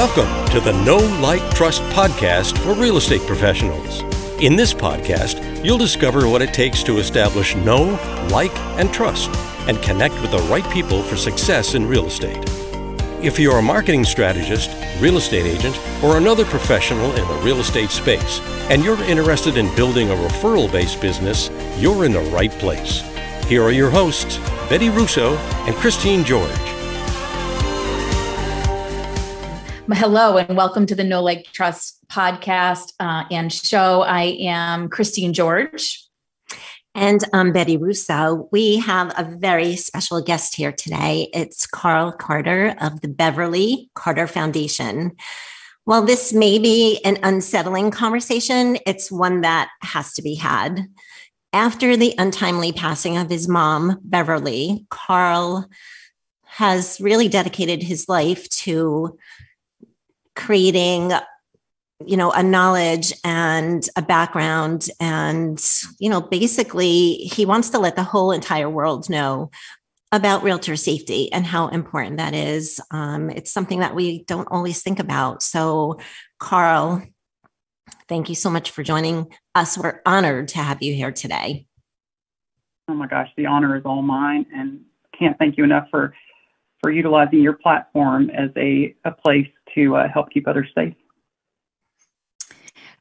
Welcome to the Know Like Trust podcast for real estate professionals. In this podcast, you'll discover what it takes to establish know, like, and trust, and connect with the right people for success in real estate. If you're a marketing strategist, real estate agent, or another professional in the real estate space, and you're interested in building a referral based business, you're in the right place. Here are your hosts, Betty Russo and Christine George. Hello, and welcome to the Know Like Trust podcast uh, and show. I am Christine George. And I'm Betty Russo. We have a very special guest here today. It's Carl Carter of the Beverly Carter Foundation. While this may be an unsettling conversation, it's one that has to be had. After the untimely passing of his mom, Beverly, Carl has really dedicated his life to creating you know a knowledge and a background and you know basically he wants to let the whole entire world know about realtor safety and how important that is. Um, it's something that we don't always think about. So carl thank you so much for joining us. We're honored to have you here today. Oh my gosh the honor is all mine and can't thank you enough for for utilizing your platform as a, a place to uh, help keep others safe.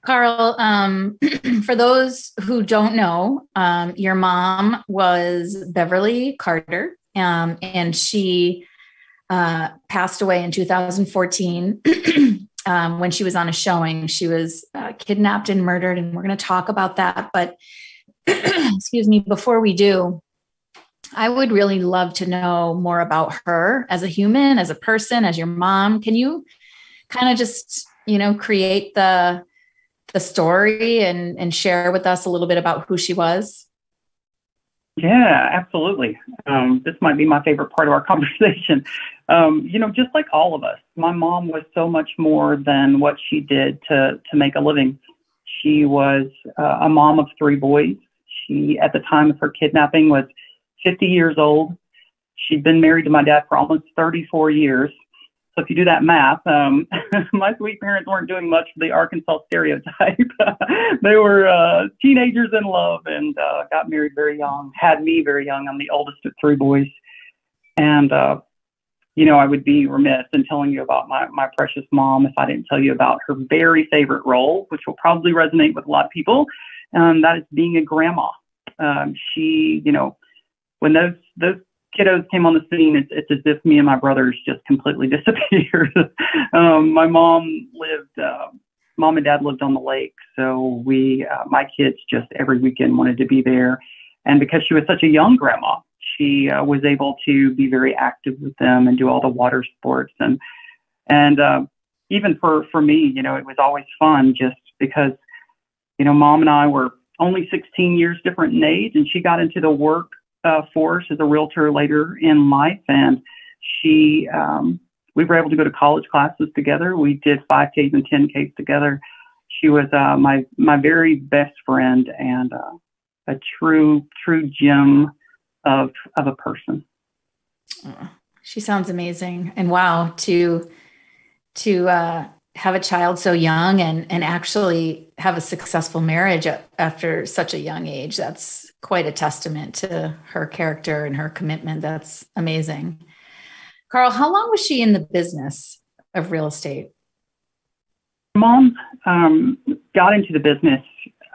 Carl, um, for those who don't know, um, your mom was Beverly Carter, um, and she uh, passed away in 2014 um, when she was on a showing. She was uh, kidnapped and murdered, and we're going to talk about that. But excuse me, before we do, I would really love to know more about her as a human, as a person, as your mom. Can you kind of just, you know, create the the story and and share with us a little bit about who she was? Yeah, absolutely. Um, this might be my favorite part of our conversation. Um, you know, just like all of us, my mom was so much more than what she did to to make a living. She was uh, a mom of three boys. She, at the time of her kidnapping, was 50 years old. She'd been married to my dad for almost 34 years. So if you do that math, um, my sweet parents weren't doing much for the Arkansas stereotype. they were uh, teenagers in love and uh, got married very young, had me very young. I'm the oldest of three boys. And, uh, you know, I would be remiss in telling you about my, my precious mom if I didn't tell you about her very favorite role, which will probably resonate with a lot of people. And that is being a grandma. Um, she, you know, when those those kiddos came on the scene, it's, it's as if me and my brothers just completely disappeared. um, my mom lived, uh, mom and dad lived on the lake, so we, uh, my kids, just every weekend wanted to be there. And because she was such a young grandma, she uh, was able to be very active with them and do all the water sports and and uh, even for for me, you know, it was always fun just because you know, mom and I were only 16 years different in age, and she got into the work uh, force as a realtor later in life, and she um, we were able to go to college classes together. We did 5Ks and 10Ks together. She was uh, my my very best friend and uh, a true true gem of of a person. she sounds amazing, and wow to to uh, have a child so young and and actually have a successful marriage after such a young age. That's quite a testament to her character and her commitment. That's amazing. Carl, how long was she in the business of real estate? Mom um, got into the business.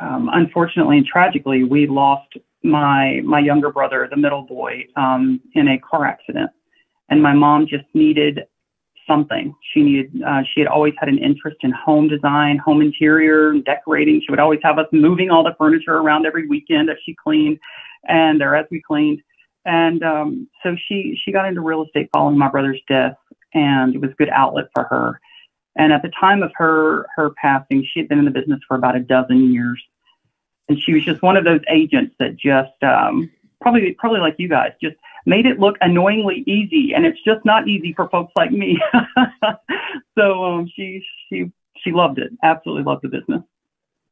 Um, unfortunately and tragically, we lost my my younger brother, the middle boy, um, in a car accident, and my mom just needed something. She needed. Uh, she had always had an interest in home design, home interior, decorating. She would always have us moving all the furniture around every weekend as she cleaned, and or as we cleaned. And um, so she she got into real estate following my brother's death, and it was a good outlet for her. And at the time of her her passing, she had been in the business for about a dozen years, and she was just one of those agents that just um, probably probably like you guys just made it look annoyingly easy, and it's just not easy for folks like me. so um, she she she loved it, absolutely loved the business.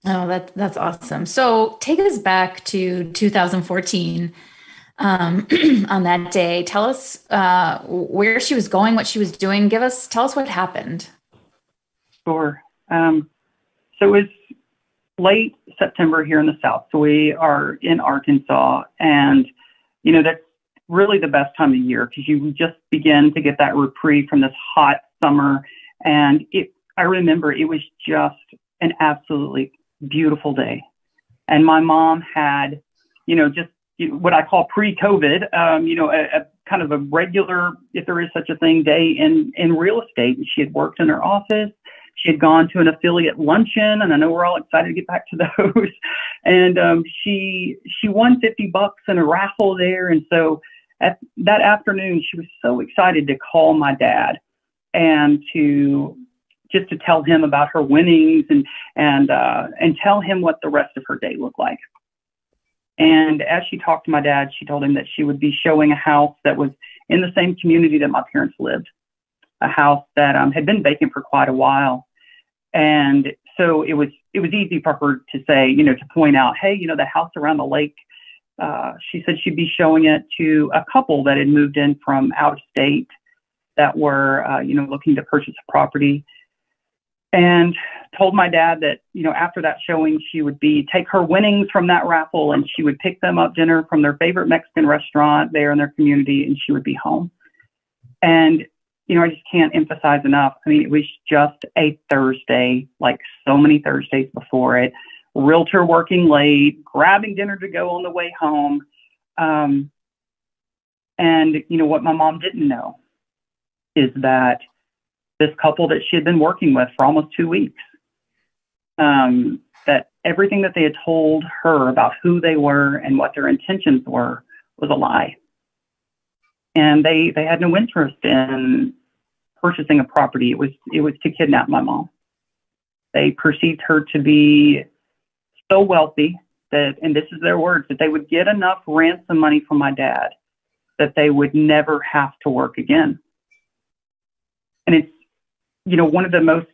Oh, that that's awesome. So take us back to 2014. Um, on that day, tell us uh, where she was going, what she was doing. Give us, tell us what happened. Sure. Um, so it's late September here in the South. So we are in Arkansas, and you know that's really the best time of year because you just begin to get that reprieve from this hot summer. And it, I remember it was just an absolutely beautiful day. And my mom had, you know, just what I call pre-COVID, um, you know, a, a kind of a regular, if there is such a thing, day in in real estate. And she had worked in her office. She had gone to an affiliate luncheon, and I know we're all excited to get back to those. and um, she she won 50 bucks in a raffle there, and so at that afternoon, she was so excited to call my dad and to just to tell him about her winnings and and uh, and tell him what the rest of her day looked like. And as she talked to my dad, she told him that she would be showing a house that was in the same community that my parents lived, a house that um, had been vacant for quite a while. And so it was it was easy for her to say, you know, to point out, hey, you know, the house around the lake uh, she said she'd be showing it to a couple that had moved in from out of state that were, uh, you know, looking to purchase a property. And told my dad that, you know, after that showing, she would be take her winnings from that raffle and she would pick them up dinner from their favorite Mexican restaurant there in their community and she would be home. And, you know, I just can't emphasize enough. I mean, it was just a Thursday, like so many Thursdays before it realtor working late, grabbing dinner to go on the way home. Um, and, you know, what my mom didn't know is that this couple that she had been working with for almost two weeks, um, that everything that they had told her about who they were and what their intentions were was a lie. And they, they had no interest in purchasing a property. It was, it was to kidnap my mom. They perceived her to be so wealthy that, and this is their words, that they would get enough ransom money from my dad that they would never have to work again. And it's, you know, one of the most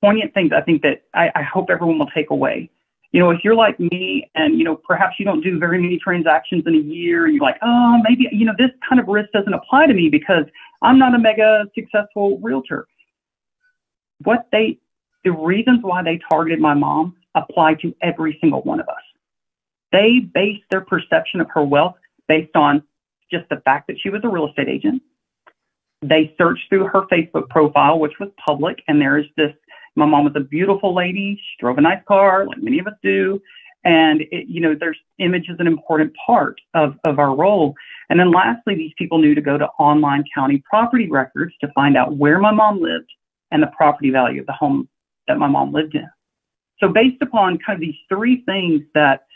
poignant things I think that I, I hope everyone will take away. You know, if you're like me and, you know, perhaps you don't do very many transactions in a year and you're like, oh, maybe, you know, this kind of risk doesn't apply to me because I'm not a mega successful realtor. What they, the reasons why they targeted my mom apply to every single one of us. They based their perception of her wealth based on just the fact that she was a real estate agent. They searched through her Facebook profile, which was public, and there is this my mom was a beautiful lady. She drove a nice car, like many of us do. And, it, you know, there's image is an important part of, of our role. And then lastly, these people knew to go to online county property records to find out where my mom lived and the property value of the home that my mom lived in. So based upon kind of these three things that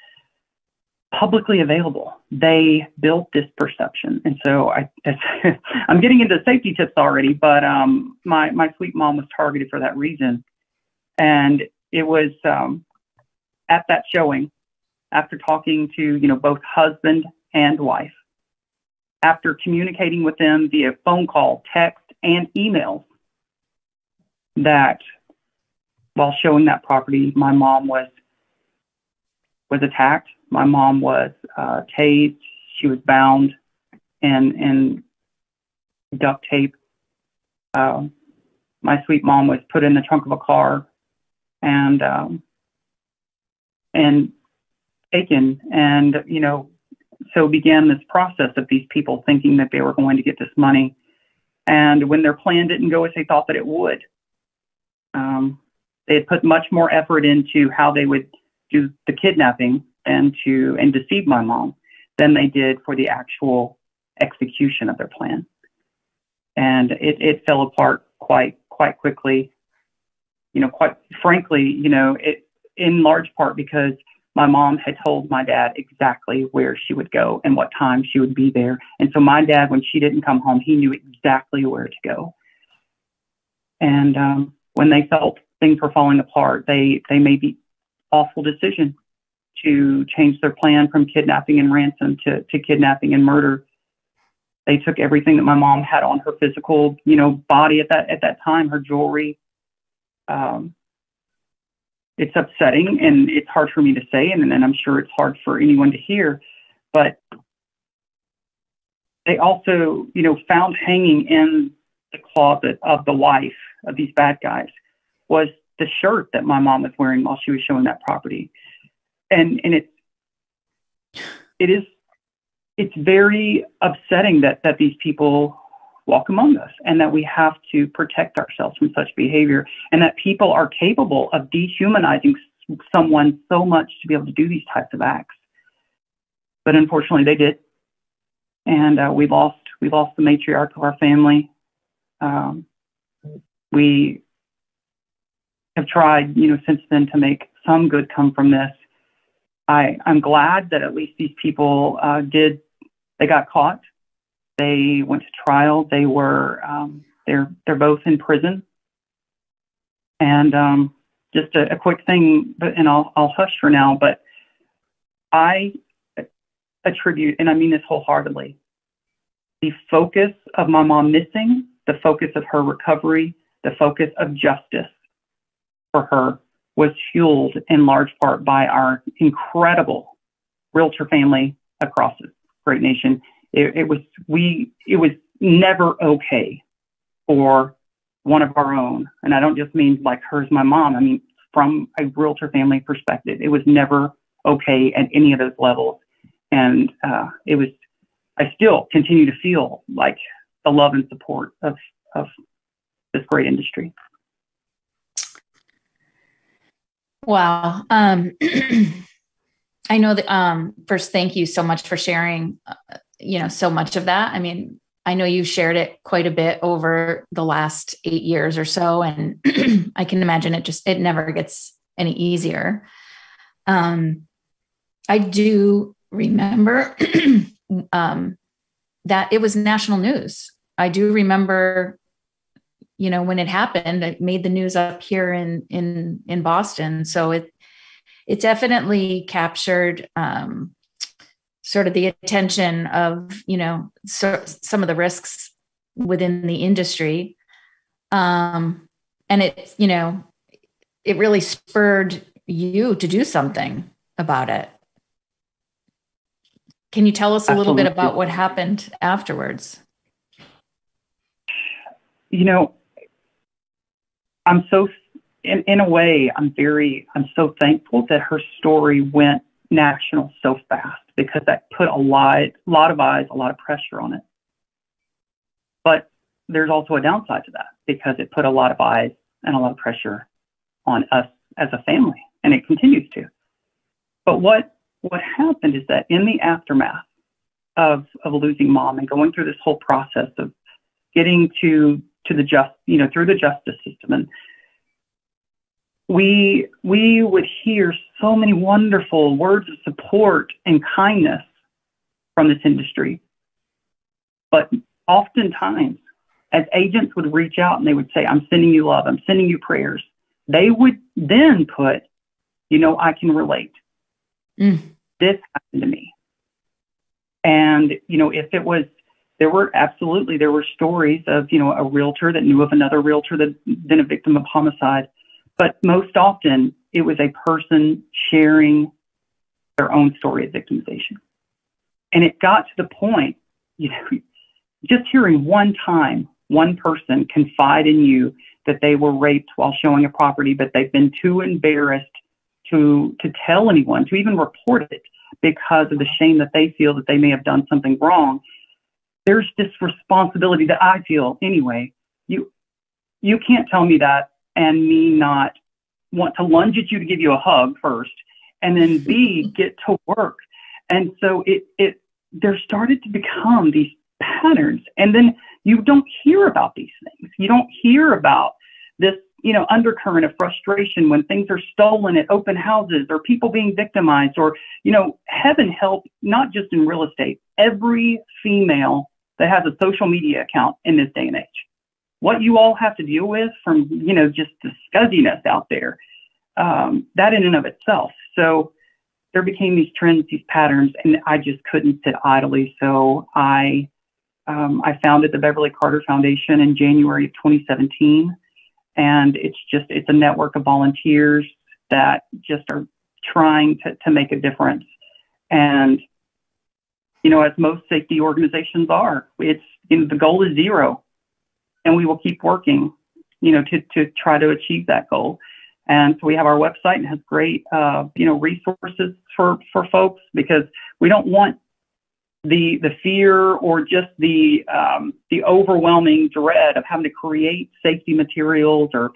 publicly available, they built this perception. And so I, I'm getting into safety tips already, but um, my, my sweet mom was targeted for that reason. And it was um, at that showing, after talking to, you know, both husband and wife, after communicating with them via phone call, text, and emails, that while showing that property, my mom was was attacked. My mom was uh, tased. She was bound and and duct tape. Uh, my sweet mom was put in the trunk of a car and um, and taken. And you know, so began this process of these people thinking that they were going to get this money. And when their plan didn't go as they thought that it would, um, they had put much more effort into how they would do the kidnapping and to and deceive my mom than they did for the actual execution of their plan. And it, it fell apart quite quite quickly. You know, quite frankly, you know, it in large part because my mom had told my dad exactly where she would go and what time she would be there. And so my dad, when she didn't come home, he knew exactly where to go. And um, when they felt things were falling apart. They they made the awful decision to change their plan from kidnapping and ransom to, to kidnapping and murder. They took everything that my mom had on her physical, you know, body at that at that time, her jewelry. Um, it's upsetting and it's hard for me to say, and, and I'm sure it's hard for anyone to hear. But they also, you know, found hanging in the closet of the wife of these bad guys was the shirt that my mom was wearing while she was showing that property. And and it's it is it's very upsetting that that these people walk among us and that we have to protect ourselves from such behavior and that people are capable of dehumanizing someone so much to be able to do these types of acts. But unfortunately, they did, and uh, we lost we lost the matriarch of our family. Um, we have tried, you know, since then to make some good come from this. I I'm glad that at least these people uh, did they got caught. They went to trial. They were um, they're they're both in prison. And um, just a, a quick thing, but and I'll I'll hush for now. But I attribute, and I mean this wholeheartedly, the focus of my mom missing, the focus of her recovery, the focus of justice for her was fueled in large part by our incredible realtor family across this great nation. It, it was we it was never okay for one of our own, and I don't just mean like hers, my mom. I mean from a realtor family perspective, it was never okay at any of those levels and uh, it was I still continue to feel like the love and support of of this great industry. Wow. Um, I know that um, first, thank you so much for sharing, uh, you know, so much of that. I mean, I know you shared it quite a bit over the last eight years or so, and I can imagine it just, it never gets any easier. Um, I do remember um, that it was national news. I do remember, you know, when it happened, it made the news up here in in in Boston. So it it definitely captured um, sort of the attention of you know so, some of the risks within the industry, um, and it you know it really spurred you to do something about it. Can you tell us a little bit about what happened afterwards? You know, I'm so, in, in a way, I'm very, I'm so thankful that her story went national so fast because that put a lot, a lot of eyes, a lot of pressure on it. But there's also a downside to that because it put a lot of eyes and a lot of pressure on us as a family, and it continues to. But what what happened is that in the aftermath of, of losing mom and going through this whole process of getting to to the just you know through the justice system. And we we would hear so many wonderful words of support and kindness from this industry. But oftentimes as agents would reach out and they would say i'm sending you love. I'm sending you prayers they would then put you know i can relate. Mm. This happened to me. And, you know, if it was, there were absolutely, there were stories of, you know, a realtor that knew of another realtor that been a victim of homicide. But most often it was a person sharing their own story of victimization. And it got to the point, you know, just hearing one time one person confide in you that they were raped while showing a property, but they've been too embarrassed to to tell anyone, to even report it because of the shame that they feel that they may have done something wrong. There's this responsibility that I feel anyway. You you can't tell me that and me not want to lunge at you to give you a hug first and then B get to work. And so it it there started to become these patterns and then you don't hear about these things. You don't hear about this you know, undercurrent of frustration when things are stolen at open houses or people being victimized or, you know, heaven help, not just in real estate, every female that has a social media account in this day and age. What you all have to deal with from, you know, just the scuzziness out there, um, that in and of itself. So there became these trends, these patterns, and I just couldn't sit idly. So I, um, I founded the Beverly Carter Foundation in January of 2017 and it's just it's a network of volunteers that just are trying to, to make a difference and you know as most safety organizations are it's you know, the goal is zero and we will keep working you know, to, to try to achieve that goal. And so we have our website and has great, uh, you know, resources for, for folks because we don't want the the fear or just the um, the overwhelming dread of having to create safety materials or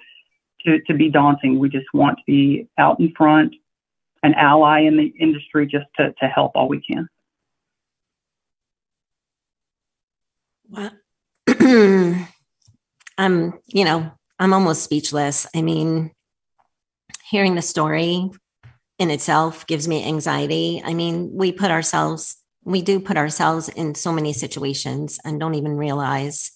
to, to be daunting. We just want to be out in front, an ally in the industry, just to, to help all we can. Well, I'm, you know, I'm almost speechless. I mean, hearing the story in itself gives me anxiety. I mean, we put ourselves we do put ourselves in so many situations and don't even realize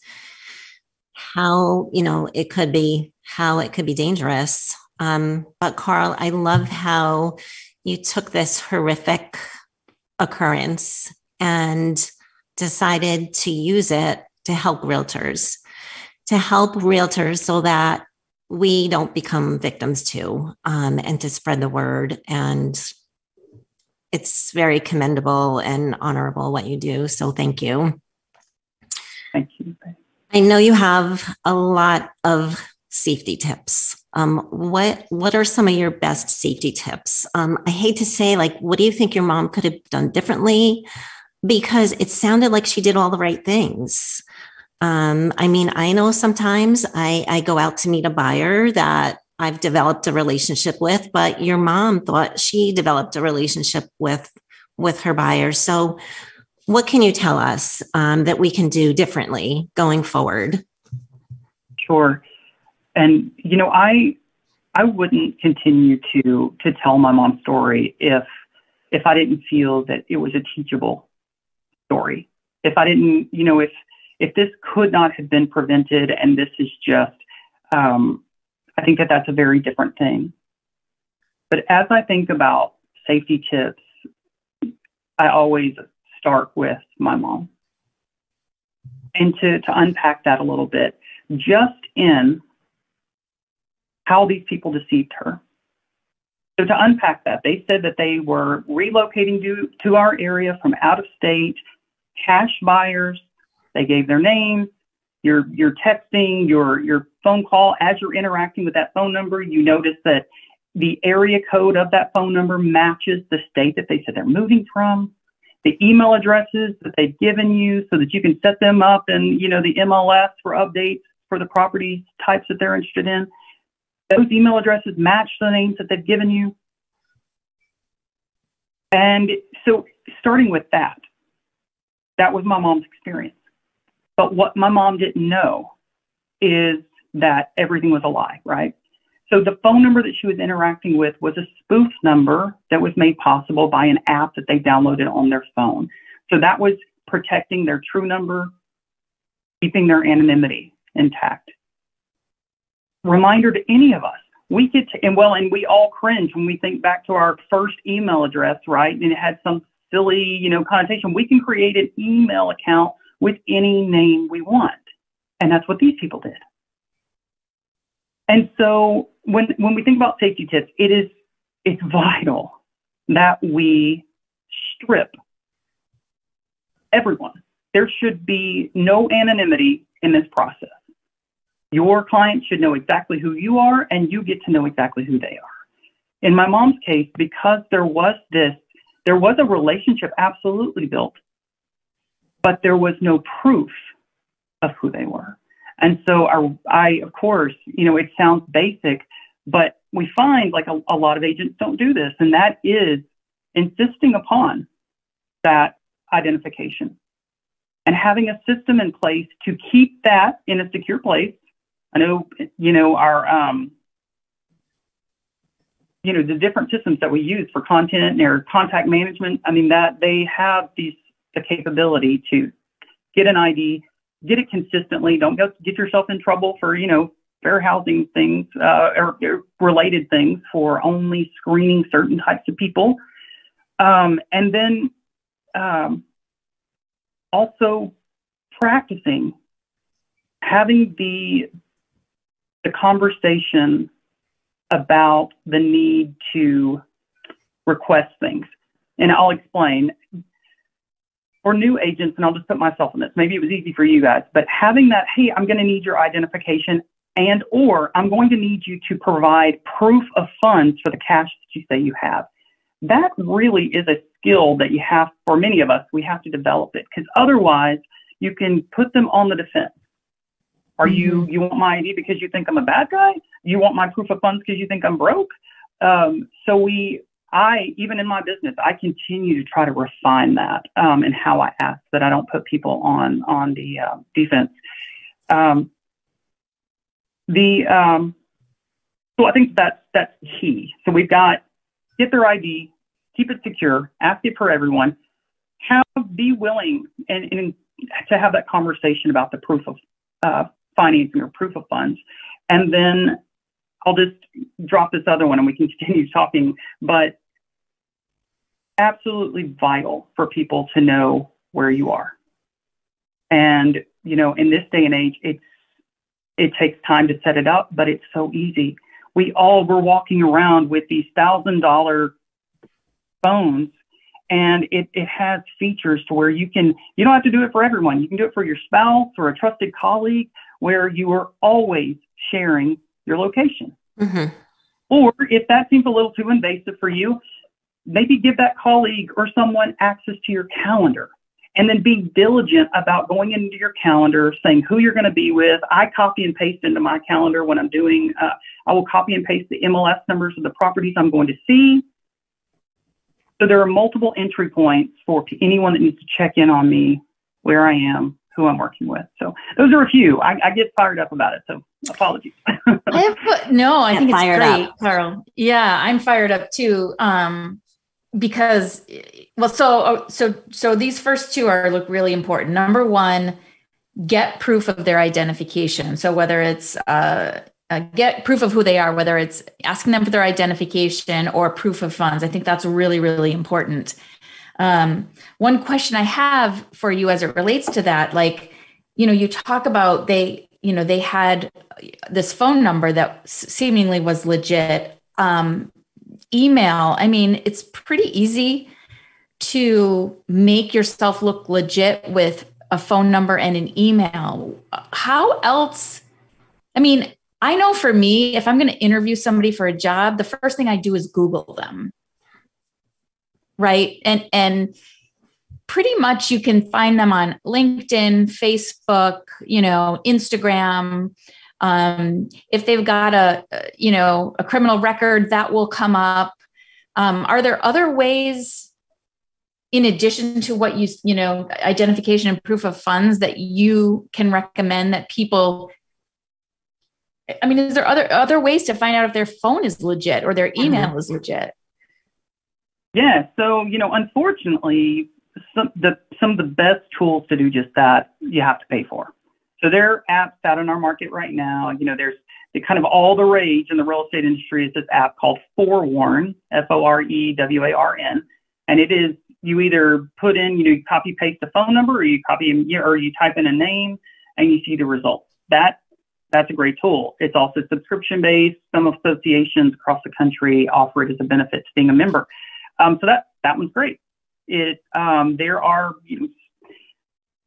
how you know it could be how it could be dangerous um, but carl i love how you took this horrific occurrence and decided to use it to help realtors to help realtors so that we don't become victims too um, and to spread the word and it's very commendable and honorable what you do. So thank you. Thank you. I know you have a lot of safety tips. Um, what what are some of your best safety tips? Um, I hate to say, like, what do you think your mom could have done differently? Because it sounded like she did all the right things. Um, I mean, I know sometimes I, I go out to meet a buyer that I've developed a relationship with, but your mom thought she developed a relationship with with her buyers. So, what can you tell us um, that we can do differently going forward? Sure, and you know, I I wouldn't continue to to tell my mom's story if if I didn't feel that it was a teachable story. If I didn't, you know, if if this could not have been prevented, and this is just um, I think that that's a very different thing. But as I think about safety tips, I always start with my mom. And to, to unpack that a little bit, just in how these people deceived her. So to unpack that, they said that they were relocating to, to our area from out of state, cash buyers. They gave their names, you're you're texting your your phone call. As you're interacting with that phone number you notice that the area code of that phone number matches the state that they said they're moving from the email addresses that they've given you so that you can set them up and you know the mls for updates for the property types that they're interested in. Those email addresses match the names that they've given you. And so starting with that that was my mom's experience but what my mom didn't know is that everything was a lie, right? So the phone number that she was interacting with was a spoof number that was made possible by an app that they downloaded on their phone. So that was protecting their true number, keeping their anonymity intact. Reminder to any of us, we get to, and well, and we all cringe when we think back to our first email address, right? And it had some silly, you know, connotation. We can create an email account with any name we want. And that's what these people did. And so when, when we think about safety tips, it is, it's vital that we strip everyone. There should be no anonymity in this process. Your client should know exactly who you are, and you get to know exactly who they are. In my mom's case, because there was this, there was a relationship absolutely built but there was no proof of who they were. And so our, I, of course, you know, it sounds basic, but we find like a, a lot of agents don't do this, and that is insisting upon that identification and having a system in place to keep that in a secure place. I know, you know, our, um, you know, the different systems that we use for content and our contact management. I mean, that they have these the capability to get an ID, get it consistently. Don't get yourself in trouble for, you know, fair housing things uh, or, or, related things for only screening certain types of people. Um, and then um, also practicing having the the conversation about the need to request things. And I'll explain for new agents, and I'll just put myself in this, maybe it was easy for you guys, but having that, hey, I'm going to need your identification and or I'm going to need you to provide proof of funds for the cash that you say you have. That really is a skill that you have, for many of us, we have to develop it because otherwise you can put them on the defense. Are mm-hmm. you, you want my ID because you think I'm a bad guy? You want my proof of funds because you think I'm broke? Um, so we, I, even in my business, I continue to try to refine that um, and how I ask that I don't put people on, on the uh, defense. Um, the, um, so I think that's, that's key. So we've got get their ID, keep it secure, ask it for everyone, have, be willing and, and to have that conversation about the proof of uh, financing or proof of funds. And then I'll just drop this other one and we can continue talking, but absolutely vital for people to know where you are. And, you know, in this day and age, it's, it takes time to set it up, but it's so easy. We all were walking around with these thousand dollar phones and it, it has features to where you can you don't have to do it for everyone you can do it for your spouse or a trusted colleague where you are always sharing your location. Mm-hmm. or if that seems a little too invasive for you maybe give that colleague or someone access to your calendar and then be diligent about going into your calendar saying who you're going to be with. I copy and paste into my calendar when i'm doing uh, i will copy and paste the mls numbers of the properties i'm going to see. So there are multiple entry points for anyone that needs to check in on me, where I am, who I'm working with. So those are a few. I, I get fired up about it, so apologies. I have, no, I think it's great, up. Carl. Yeah, I'm fired up too. Um, because well, so oh, so so these first two are look really important. Number one, get proof of their identification. So whether it's uh, uh, get proof of who they are, whether it's asking them for their identification or proof of funds. I think that's really, really important. Um, one question I have for you as it relates to that, like, you know, you talk about they, you know, they had this phone number that seemingly was legit. Um, email, I mean, it's pretty easy to make yourself look legit with a phone number and an email. How else? I mean, I know for me, if I'm going to interview somebody for a job, the first thing I do is Google them. Right. And, and, pretty much you can find them on LinkedIn, Facebook, you know, Instagram. Um, if they've got a, you know, a criminal record, that will come up. Um, are there other ways, in addition to what you, you know, identification and proof of funds, that you can recommend that people I mean, is there other other ways to find out if their phone is legit or their mm-hmm. email is legit? Yeah. So you know, unfortunately, some the some of the best tools to do just that you have to pay for. So there are apps out in our market right now. You know, there's the kind of all the rage in the real estate industry is this app called Forewarn, F O R E W A R N, and it is you either put in you know you copy paste the phone number or you copy or you type in a name and you see the results. That that's a great tool. It's also subscription based. Some associations across the country offer it as a benefit to being a member. Um, so that that one's great. It um, there are you know,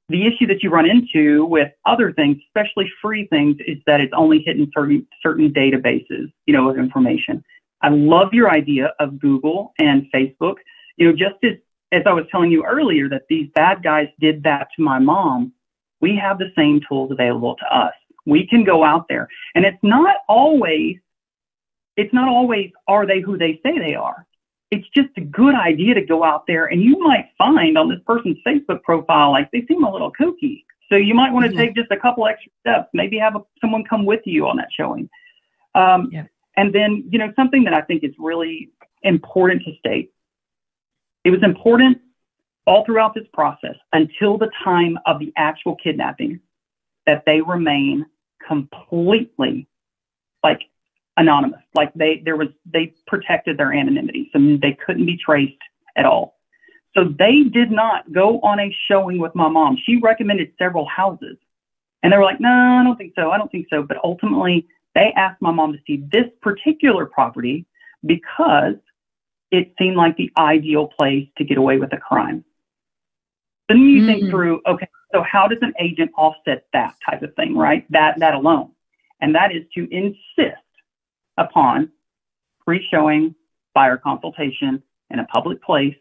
the issue that you run into with other things, especially free things, is that it's only hitting certain certain databases, you know, of information. I love your idea of Google and Facebook. You know, just as as I was telling you earlier that these bad guys did that to my mom, we have the same tools available to us. We can go out there. And it's not always, it's not always, are they who they say they are? It's just a good idea to go out there and you might find on this person's Facebook profile, like they seem a little kooky. So you might want to mm-hmm. take just a couple extra steps, maybe have a, someone come with you on that showing. Um, yeah. And then, you know, something that I think is really important to state. It was important all throughout this process until the time of the actual kidnapping that they remain completely like anonymous. Like they there was they protected their anonymity, so they couldn't be traced at all. So they did not go on a showing with my mom. She recommended several houses. And they were like, no, I don't think so. I don't think so. But ultimately, they asked my mom to see this particular property because it seemed like the ideal place to get away with a crime. Then you mm-hmm. think through, okay, so how does an agent offset that type of thing, right? That that alone. and that is to insist upon pre-showing buyer consultation in a public place.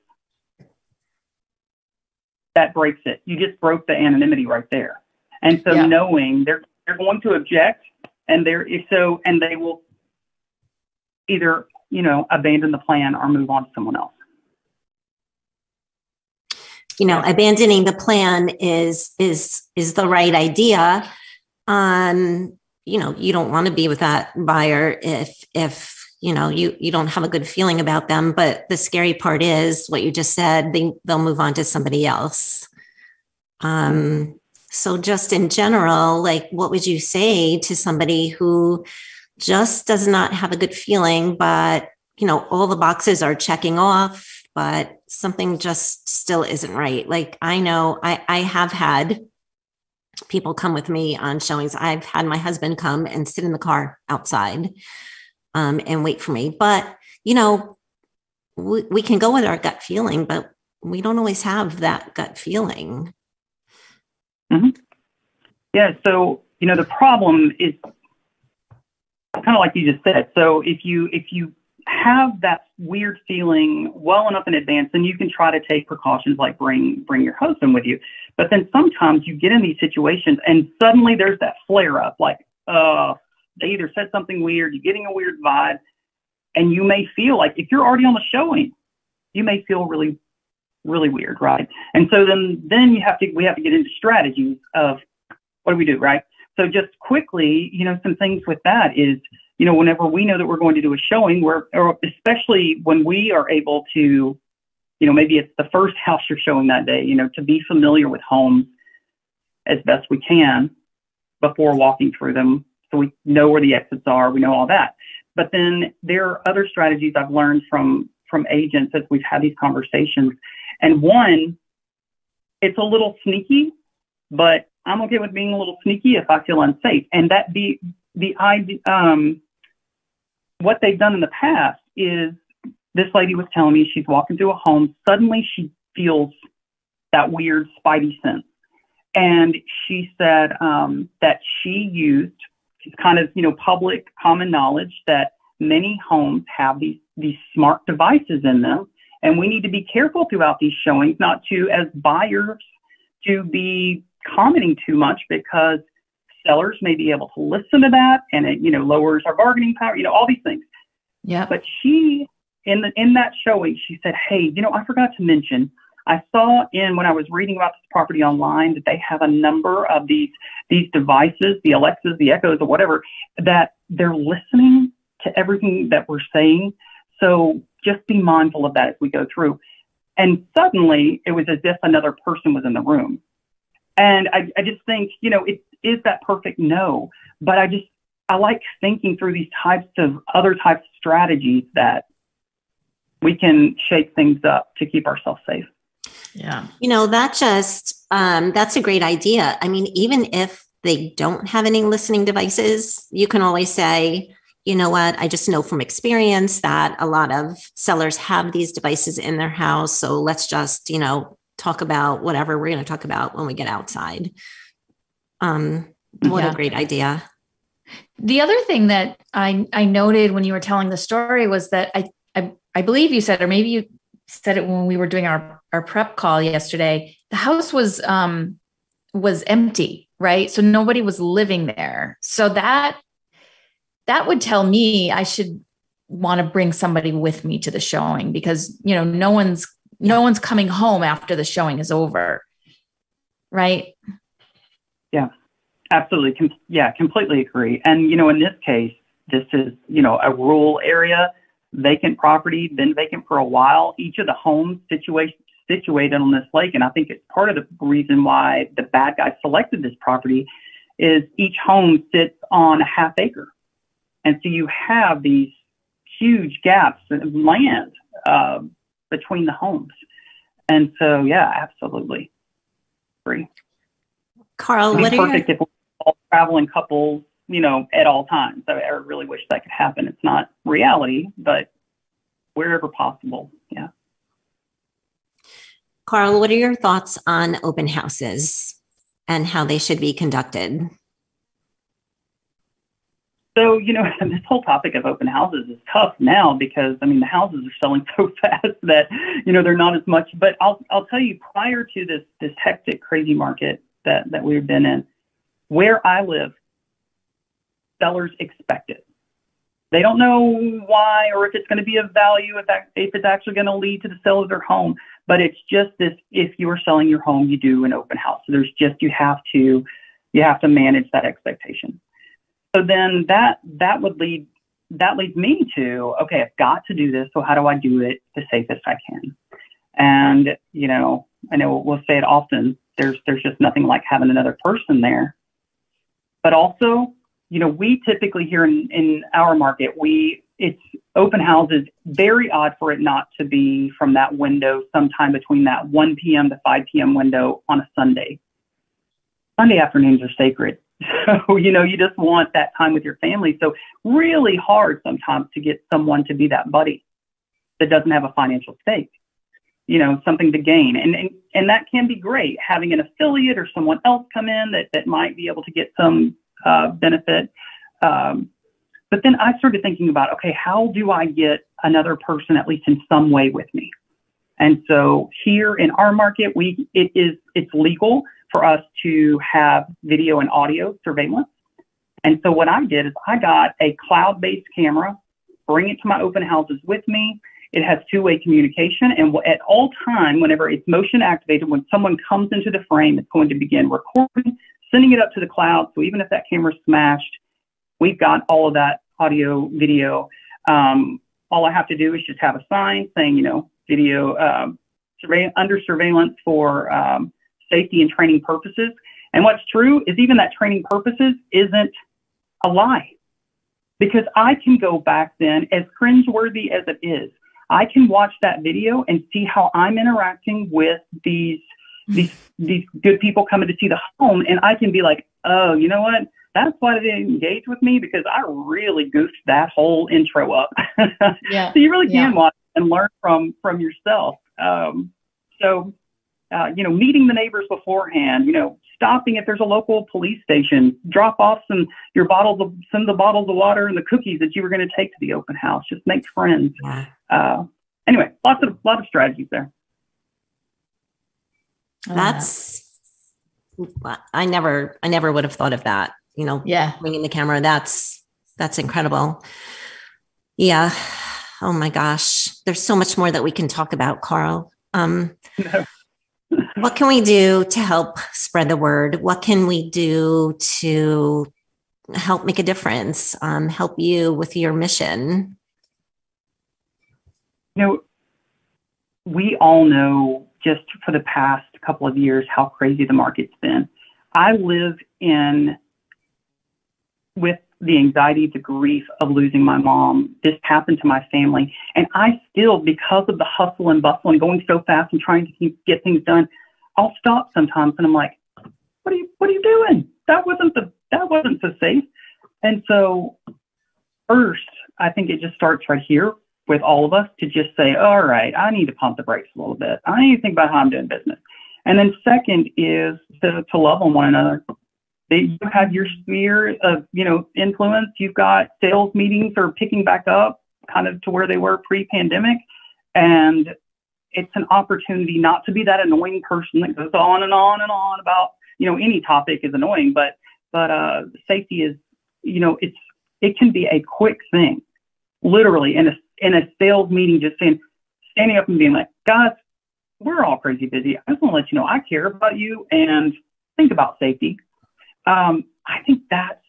That breaks it. You just broke the anonymity right there. And so Yeah. knowing they're they're going to object and they're if so and they will either, you know, abandon the plan or move on to someone else. you know abandoning the plan is is is the right idea um you know you don't want to be with that buyer if if you know you you don't have a good feeling about them but the scary part is what you just said they they'll move on to somebody else um so just in general like what would you say to somebody who just does not have a good feeling but you know all the boxes are checking off but something just still isn't right. Like I know I, I have had people come with me on showings. I've had my husband come and sit in the car outside um, and wait for me. But, you know, we, we can go with our gut feeling, but we don't always have that gut feeling. Yeah, so you know the problem is kind of like you just said. So if you if you have that weird feeling well enough in advance, then you can try to take precautions like bring bring your husband with you. But then sometimes you get in these situations and suddenly there's that flare up, like uh they either said something weird, you're getting a weird vibe, and you may feel like if you're already on the showing, you may feel really really weird, right? And so then then you have to we have to get into strategies of what do we do, right? So just quickly, you know, some things with that is, you know, whenever we know that we're going to do a showing, where or especially when we are able to, you know, maybe it's the first house you're showing that day, you know, to be familiar with homes as best we can before walking through them, so we know where the exits are, we know all that. But then there are other strategies I've learned from from agents as we've had these conversations, and one, it's a little sneaky, but I'm okay with being a little sneaky if I feel unsafe. And that be the idea, um, what they've done in the past is this lady was telling me she's walking through a home. Suddenly she feels that weird spidey sense. And she said um, that she used, it's kind of, you know, public common knowledge that many homes have these, these smart devices in them. And we need to be careful throughout these showings, not to, as buyers, to be commenting too much because sellers may be able to listen to that and it, you know, lowers our bargaining power, you know, all these things. Yeah. But she, in the in that showing, she said, "Hey, you know, I forgot to mention. I saw in when I was reading about this property online that they have a number of these these devices, the Alexas, the Echoes, or whatever, that they're listening to everything that we're saying. So just be mindful of that as we go through." And suddenly, it was as if another person was in the room. And I, I just think, you know, it is that perfect no, but I just I like thinking through these types of other types of strategies that we can shake things up to keep ourselves safe. Yeah. You know, that just, um, that's a great idea. I mean, even if they don't have any listening devices, you can always say, you know what, I just know from experience that a lot of sellers have these devices in their house. So let's just, you know, talk about whatever we're going to talk about when we get outside. Um, what Yeah. a great idea. The other thing that I I noted when you were telling the story was that I I, I believe you said, or maybe you said it when we were doing our our prep call yesterday. The house was um was empty, right? So nobody was living there. So that that would tell me I should want to bring somebody with me to the showing because you know no one's no one's coming home after the showing is over, right? Absolutely. Com- yeah, completely agree. And, you know, in this case, this is, you know, a rural area, vacant property, been vacant for a while. Each of the homes situation, situated on this lake, and I think it's part of the reason why the bad guy selected this property, is each home sits on a half acre. And so you have these huge gaps of land uh, between the homes. And so, yeah, absolutely. Agree. Carl, what are your, if we're all traveling couples, you know, at all times. I, I really wish that could happen. It's not reality, but wherever possible. Yeah. Carl, what are your thoughts on open houses and how they should be conducted? So, you know, this whole topic of open houses is tough now because I mean the houses are selling so fast that, you know, they're not as much. But I'll I'll tell you, prior to this this hectic, crazy market that that we've been in, where I live, sellers expect it. They don't know why or if it's going to be of value, if that if it's actually going to lead to the sale of their home. But it's just this: if you are selling your home, you do an open house. So there's just you have to you have to manage that expectation. So then that that would lead that leads me to okay, I've got to do this. So how do I do it the safest I can? And you know, I know we'll say it often. There's there's just nothing like having another person there. But also, you know, we typically here in, in our market, we it's open houses. Very odd for it not to be from that window, sometime between that 1 p.m. to 5 p.m. window on a Sunday. Sunday afternoons are sacred. So, you know, you just want that time with your family. So, really hard sometimes to get someone to be that buddy that doesn't have a financial stake, you know, something to gain. And, and, and that can be great having an affiliate or someone else come in that, that might be able to get some uh, benefit. Um, but then I started thinking about, okay, how do I get another person, at least in some way, with me? And so here in our market, we it is it's legal for us to have video and audio surveillance. And so what I did is I got a cloud-based camera, bring it to my open houses with me. It has two-way communication, and at all time, whenever it's motion activated, when someone comes into the frame, it's going to begin recording, sending it up to the cloud. So even if that camera's smashed, we've got all of that audio, video. Um, all I have to do is just have a sign saying, you know, video surveil- under surveillance for um, safety and training purposes. And what's true is even that training purposes isn't a lie because I can go back then, as cringeworthy as it is, I can watch that video and see how I'm interacting with these these these good people coming to see the home, and I can be like, oh, you know what? That's why they engage with me because I really goofed that whole intro up. yeah. so you really can yeah. watch and learn from from yourself. Um, so uh, you know, meeting the neighbors beforehand, you know, stopping if there's a local police station, drop off some your bottles of some of the bottles of water and the cookies that you were going to take to the open house. Just make friends. Uh, anyway, lots of lot of strategies there. That's I never I never would have thought of that. You know, yeah, bringing the camera. That's that's incredible. Yeah. Oh my gosh, there's so much more that we can talk about, Carl. Um, what can we do to help spread the word? What can we do to help make a difference? Um, help you with your mission? You know, we all know just for the past couple of years how crazy the market's been. I live in with the anxiety, the grief of losing my mom. This happened to my family. And I still, because of the hustle and bustle and going so fast and trying to get things done, I'll stop sometimes and I'm like, what are you, what are you doing? That wasn't the, that wasn't so safe. And so first, I think it just starts right here with all of us to just say, all right, I need to pump the brakes a little bit. I need to think about how I'm doing business. And then second is to, to love on one another you have your sphere of you know influence. You've got sales meetings are picking back up, kind of to where they were pre-pandemic, and it's an opportunity not to be that annoying person that goes on and on and on about you know any topic is annoying, but but uh, safety is you know it's it can be a quick thing, literally in a in a sales meeting, just saying standing up and being like, guys, we're all crazy busy. I just want to let you know I care about you and think about safety um, I think that's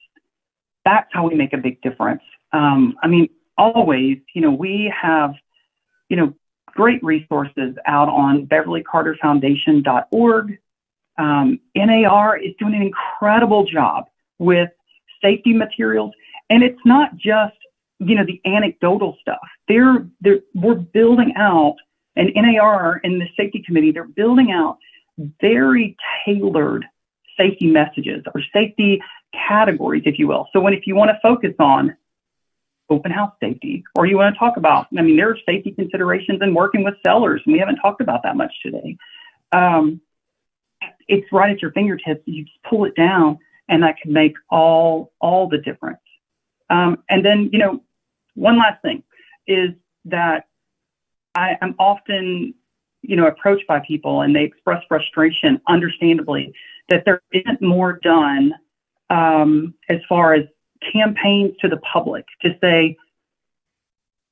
that's how we make a big difference. Um, I mean, always, you know, we have, you know, great resources out on BeverlyCarterFoundation.org. Um, NAR is doing an incredible job with safety materials, and it's not just you know the anecdotal stuff. They're, they're we're building out, and NAR and the safety committee they're building out very tailored safety messages or safety categories, if you will. So when if you want to focus on open house safety, or you want to talk about, I mean, there are safety considerations in working with sellers, and we haven't talked about that much today. Um, it's right at your fingertips. You just pull it down, and that can make all all the difference. Um, and then, you know, one last thing is that I, am often, you know, approached by people and they express frustration, understandably, that there isn't more done um, as far as campaigns to the public to say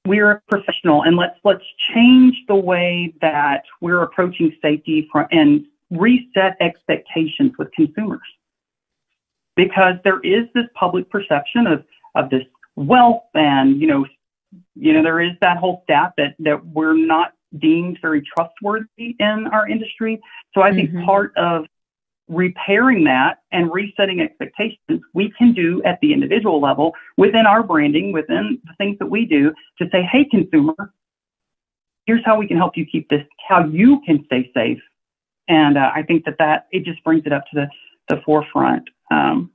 we're a professional and let's let's change the way that we're approaching safety from, and reset expectations with consumers. Because there is this public perception of of this wealth and you know you know there is that whole stat that that we're not deemed very trustworthy in our industry so i think mm-hmm. part of repairing that and resetting expectations we can do at the individual level within our branding within the things that we do to say hey consumer here's how we can help you keep this how you can stay safe and uh, i think that that it just brings it up to the the forefront um,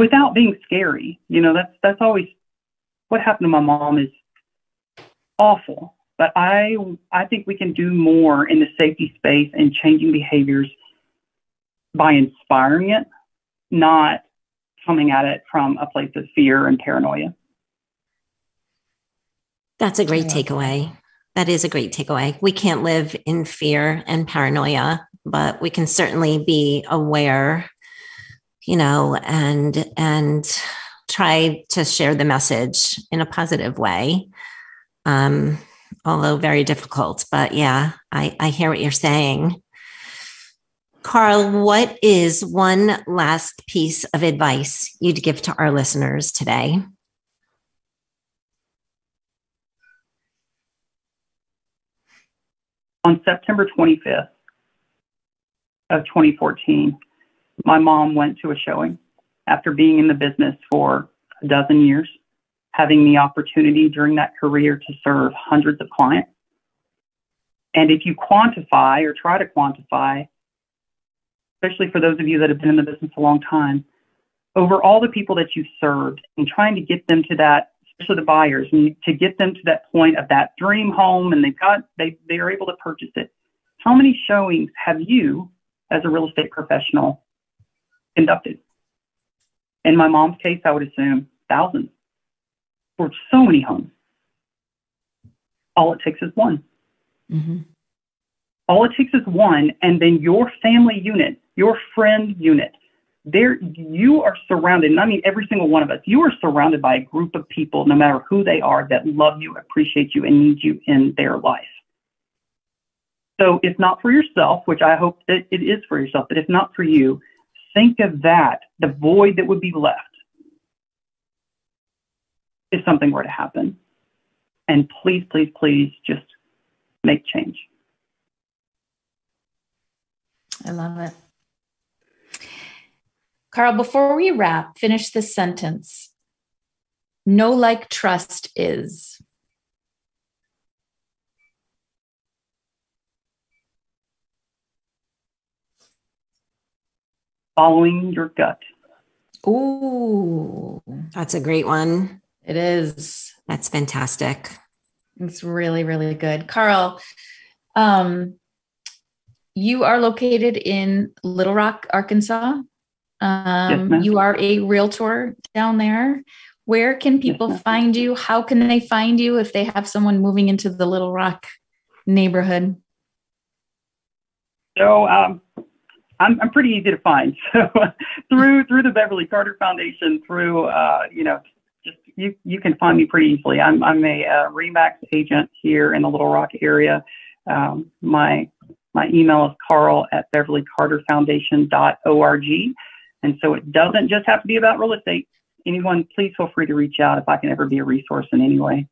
without being scary. You know, that's that's always what happened to my mom is awful. But I I think we can do more in the safety space and changing behaviors by inspiring it, not coming at it from a place of fear and paranoia. That's a great yeah. takeaway. That is a great takeaway. We can't live in fear and paranoia, but we can certainly be aware you know, and and try to share the message in a positive way. Um, although very difficult, but yeah, I, I hear what you're saying. Carl, what is one last piece of advice you'd give to our listeners today? On September 25th of 2014, my mom went to a showing after being in the business for a dozen years, having the opportunity during that career to serve hundreds of clients. And if you quantify or try to quantify, especially for those of you that have been in the business a long time, over all the people that you've served and trying to get them to that, especially the buyers, to get them to that point of that dream home and they've got, they, they are able to purchase it. How many showings have you, as a real estate professional, conducted. In my mom's case, I would assume thousands for so many homes. All it takes is one. Mm-hmm. All it takes is one, and then your family unit, your friend unit, there you are surrounded, and I mean every single one of us, you are surrounded by a group of people, no matter who they are, that love you, appreciate you, and need you in their life. So if not for yourself, which I hope that it is for yourself, but if not for you, think of that, the void that would be left if something were to happen. And please, please, please just make change. I love it. Carl, before we wrap, finish this sentence. Know Like Trust is. Following your gut. Ooh, that's a great one. It is. That's fantastic. It's really, really good. Carl, um, you are located in Little Rock, Arkansas. Um, yes, you are a realtor down there. Where can people yes, find you? How can they find you if they have someone moving into the Little Rock neighborhood? So, um, I'm, I'm pretty easy to find. So through through the Beverly Carter Foundation, through uh, you know, just you you can find me pretty easily. I'm I'm a uh, Remax agent here in the Little Rock area. Um, my my email is carl at beverlycarterfoundation.org. And so it doesn't just have to be about real estate. Anyone, please feel free to reach out if I can ever be a resource in any way.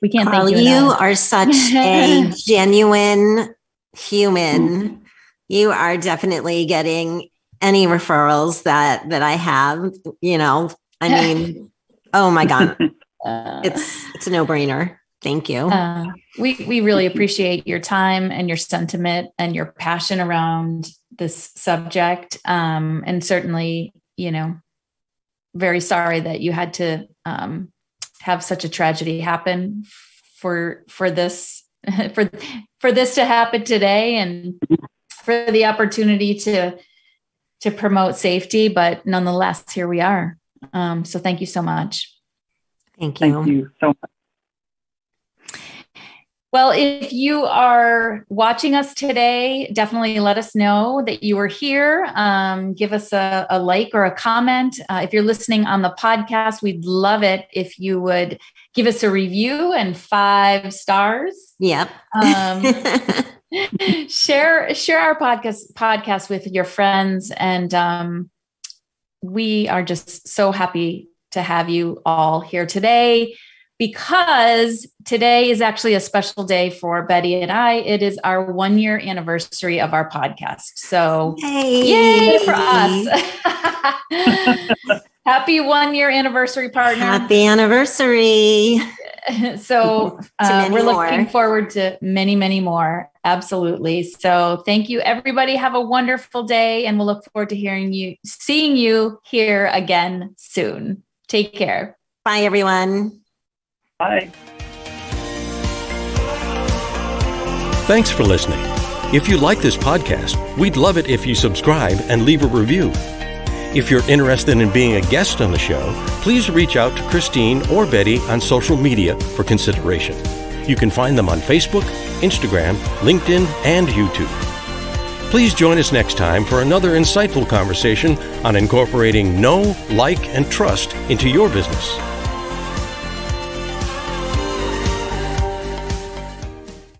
We can't Carl, you, you are such a genuine human, mm-hmm. you are definitely getting any referrals that that I have. You know, I mean, oh my god, uh, it's it's a no brainer. Thank you. Uh, we we really appreciate your time and your sentiment and your passion around this subject. Um, and certainly, you know, very sorry that you had to um, have such a tragedy happen for for this for for this to happen today and for the opportunity to to promote safety but nonetheless here we are Um, so thank you so much. Thank you. Thank you so much. Well, if you are watching us today, definitely let us know that you are here. Um, give us a, a, like or a comment. Uh, if you're listening on the podcast, we'd love it if you would give us a review and five stars. Yep. Um, share share our podcast podcast with your friends, and um, we are just so happy to have you all here today because today is actually a special day for Betty and I. It is our one year anniversary of our podcast. So, hey. yay for us! Happy one year anniversary, partner. Happy anniversary. so, uh, we're more. looking forward to many, many more. Absolutely. So, thank you, everybody. Have a wonderful day, and we'll look forward to hearing you, seeing you here again soon. Take care. Bye, everyone. Bye. Thanks for listening. If you like this podcast, we'd love it if you subscribe and leave a review. If you're interested in being a guest on the show, please reach out to Christine or Betty on social media for consideration. You can find them on Facebook, Instagram, LinkedIn, and YouTube. Please join us next time for another insightful conversation on incorporating know, like, and trust into your business.